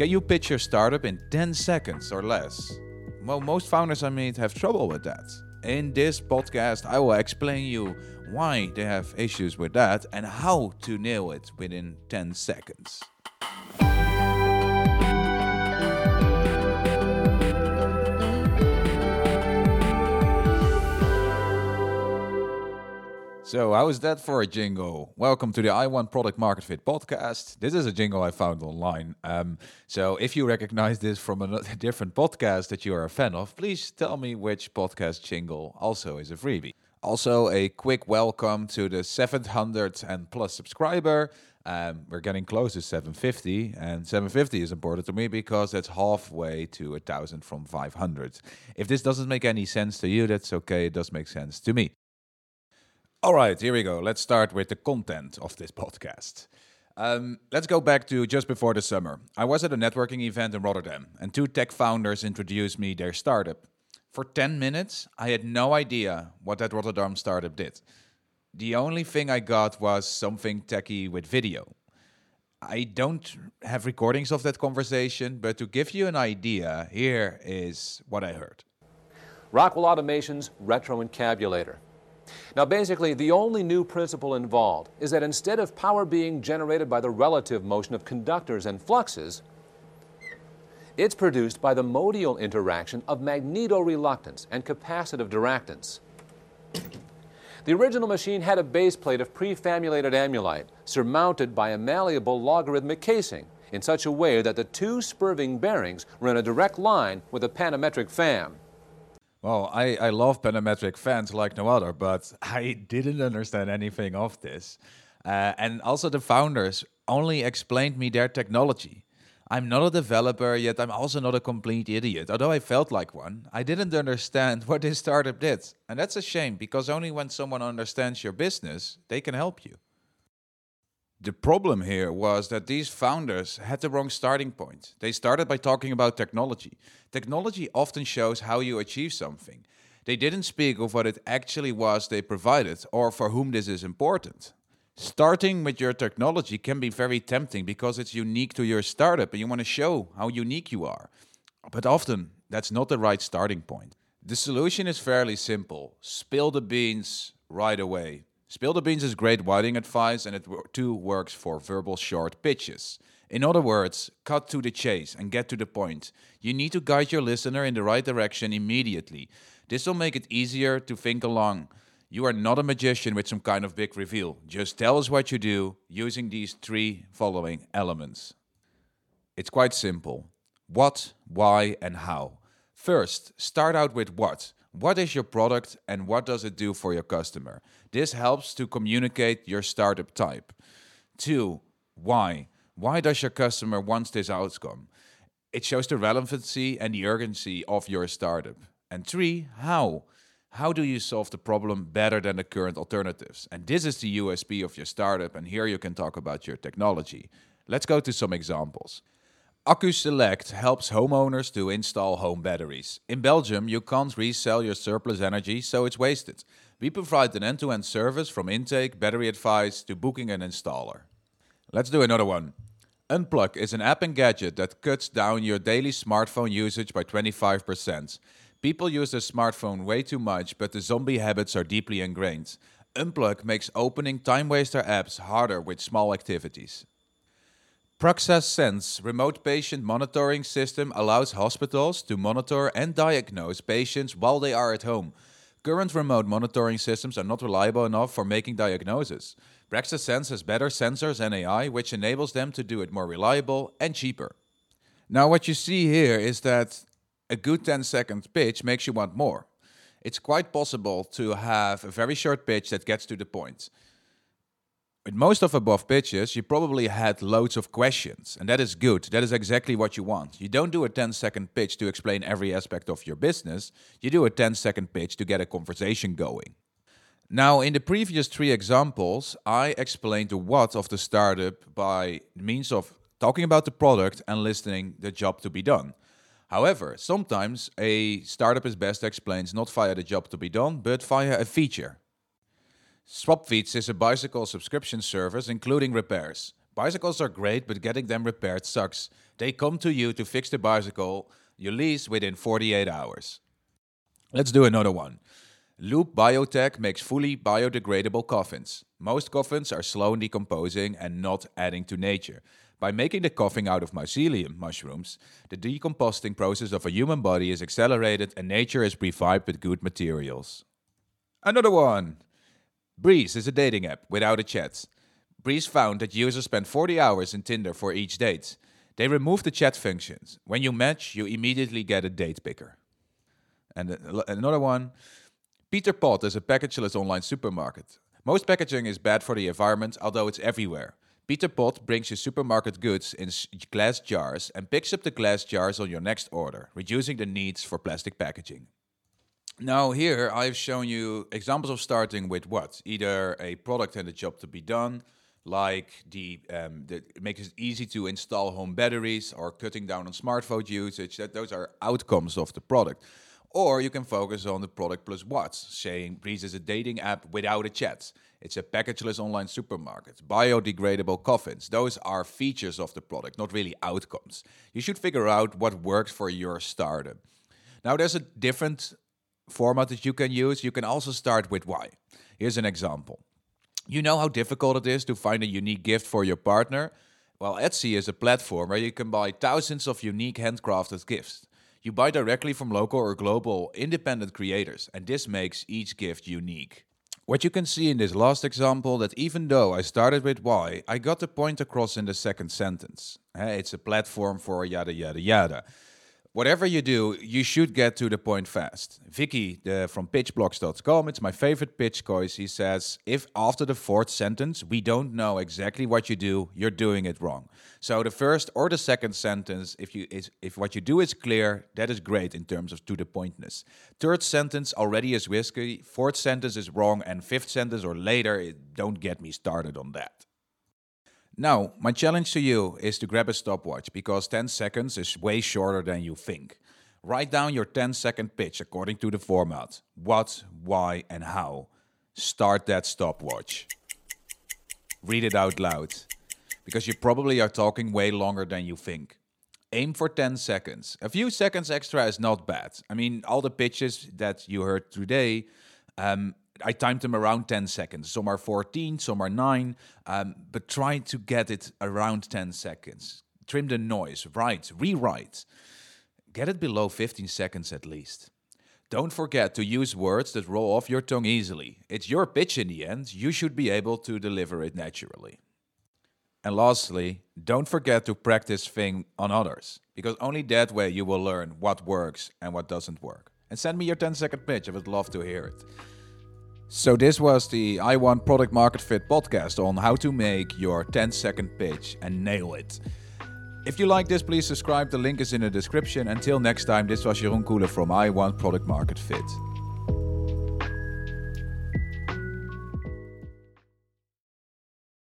Can you pitch your startup in 10 seconds or less? Well, most founders I meet have trouble with that. In this podcast, I will explain you why they have issues with that and how to nail it within 10 seconds. So, how is that for a jingle? Welcome to the I Want Product Market Fit podcast. This is a jingle I found online. Um, so, if you recognize this from a different podcast that you are a fan of, please tell me which podcast jingle also is a freebie. Also, a quick welcome to the 700 and plus subscriber. Um, we're getting close to 750, and 750 is important to me because that's halfway to a thousand from 500. If this doesn't make any sense to you, that's okay. It does make sense to me. All right, here we go. Let's start with the content of this podcast. Um, let's go back to just before the summer. I was at a networking event in Rotterdam, and two tech founders introduced me their startup. For 10 minutes, I had no idea what that Rotterdam startup did. The only thing I got was something techy with video. I don't have recordings of that conversation, but to give you an idea, here is what I heard. Rockwell Automation's Retro Encabulator. Now, basically, the only new principle involved is that instead of power being generated by the relative motion of conductors and fluxes, it's produced by the modal interaction of magnetoreluctance and capacitive diractance. The original machine had a base plate of prefabulated amulite surmounted by a malleable logarithmic casing in such a way that the two spurving bearings were in a direct line with a panametric fan. Well, I, I love panametric fans like no other, but I didn't understand anything of this. Uh, and also, the founders only explained me their technology. I'm not a developer, yet I'm also not a complete idiot. Although I felt like one, I didn't understand what this startup did. And that's a shame because only when someone understands your business, they can help you. The problem here was that these founders had the wrong starting point. They started by talking about technology. Technology often shows how you achieve something. They didn't speak of what it actually was they provided or for whom this is important. Starting with your technology can be very tempting because it's unique to your startup and you want to show how unique you are. But often, that's not the right starting point. The solution is fairly simple spill the beans right away. Spill the beans is great writing advice, and it too works for verbal short pitches. In other words, cut to the chase and get to the point. You need to guide your listener in the right direction immediately. This will make it easier to think along. You are not a magician with some kind of big reveal. Just tell us what you do using these three following elements. It's quite simple what, why, and how. First, start out with what. What is your product and what does it do for your customer? This helps to communicate your startup type. Two, why? Why does your customer want this outcome? It shows the relevancy and the urgency of your startup. And three, how? How do you solve the problem better than the current alternatives? And this is the USP of your startup, and here you can talk about your technology. Let's go to some examples. AccuSelect helps homeowners to install home batteries. In Belgium, you can't resell your surplus energy, so it's wasted. We provide an end to end service from intake, battery advice to booking an installer. Let's do another one. Unplug is an app and gadget that cuts down your daily smartphone usage by 25%. People use their smartphone way too much, but the zombie habits are deeply ingrained. Unplug makes opening time waster apps harder with small activities. Praxis Sense remote patient monitoring system allows hospitals to monitor and diagnose patients while they are at home. Current remote monitoring systems are not reliable enough for making diagnosis. Praxis Sense has better sensors and AI, which enables them to do it more reliable and cheaper. Now, what you see here is that a good 10 second pitch makes you want more. It's quite possible to have a very short pitch that gets to the point. With most of above pitches, you probably had loads of questions, and that is good. That is exactly what you want. You don't do a 10 second pitch to explain every aspect of your business, you do a 10 second pitch to get a conversation going. Now, in the previous three examples, I explained the what of the startup by means of talking about the product and listing the job to be done. However, sometimes a startup is best explained not via the job to be done, but via a feature. Swapfiets is a bicycle subscription service, including repairs. Bicycles are great, but getting them repaired sucks. They come to you to fix the bicycle you lease within 48 hours. Let's do another one. Loop Biotech makes fully biodegradable coffins. Most coffins are slow in decomposing and not adding to nature. By making the coffin out of mycelium mushrooms, the decomposing process of a human body is accelerated and nature is revived with good materials. Another one. Breeze is a dating app without a chat. Breeze found that users spend 40 hours in Tinder for each date. They removed the chat functions. When you match, you immediately get a date picker. And another one. Pieter Pot is a packageless online supermarket. Most packaging is bad for the environment, although it's everywhere. Pieter Pot brings you supermarket goods in glass jars and picks up the glass jars on your next order, reducing the needs for plastic packaging. Now, here I've shown you examples of starting with what? Either a product and a job to be done, like the, um, the makes it easy to install home batteries or cutting down on smartphone usage. That those are outcomes of the product. Or you can focus on the product plus what, saying Breeze is a dating app without a chat. It's a packageless online supermarket, biodegradable coffins. Those are features of the product, not really outcomes. You should figure out what works for your startup. Now, there's a different format that you can use. You can also start with why. Here's an example. You know how difficult it is to find a unique gift for your partner? Well, Etsy is a platform where you can buy thousands of unique handcrafted gifts. You buy directly from local or global independent creators, and this makes each gift unique. What you can see in this last example that even though I started with why, I got the point across in the second sentence. It's a platform for yada yada yada whatever you do, you should get to the point fast. Vicky the, from pitchblocks.com, it's my favorite pitch course. He says, if after the fourth sentence we don't know exactly what you do, you're doing it wrong. So the first or the second sentence, if you is, if what you do is clear, that is great in terms of to the pointness. Third sentence already is risky. Fourth sentence is wrong, and fifth sentence or later, don't get me started on that. Now, my challenge to you is to grab a stopwatch because 10 seconds is way shorter than you think. Write down your 10 second pitch according to the format what, why, and how. Start that stopwatch. Read it out loud because you probably are talking way longer than you think. Aim for 10 seconds. A few seconds extra is not bad. I mean, all the pitches that you heard today um, I timed them around 10 seconds. Some are 14, some are 9, um, but try to get it around 10 seconds. Trim the noise, write, rewrite. Get it below 15 seconds at least. Don't forget to use words that roll off your tongue easily. It's your pitch in the end, you should be able to deliver it naturally. And lastly, don't forget to practice thing on others, because only that way you will learn what works and what doesn't work. And send me your 10 second pitch, I would love to hear it. So, this was the I Want Product Market Fit podcast on how to make your 10 second pitch and nail it. If you like this, please subscribe. The link is in the description. Until next time, this was Jeroen Koelen from I Want Product Market Fit.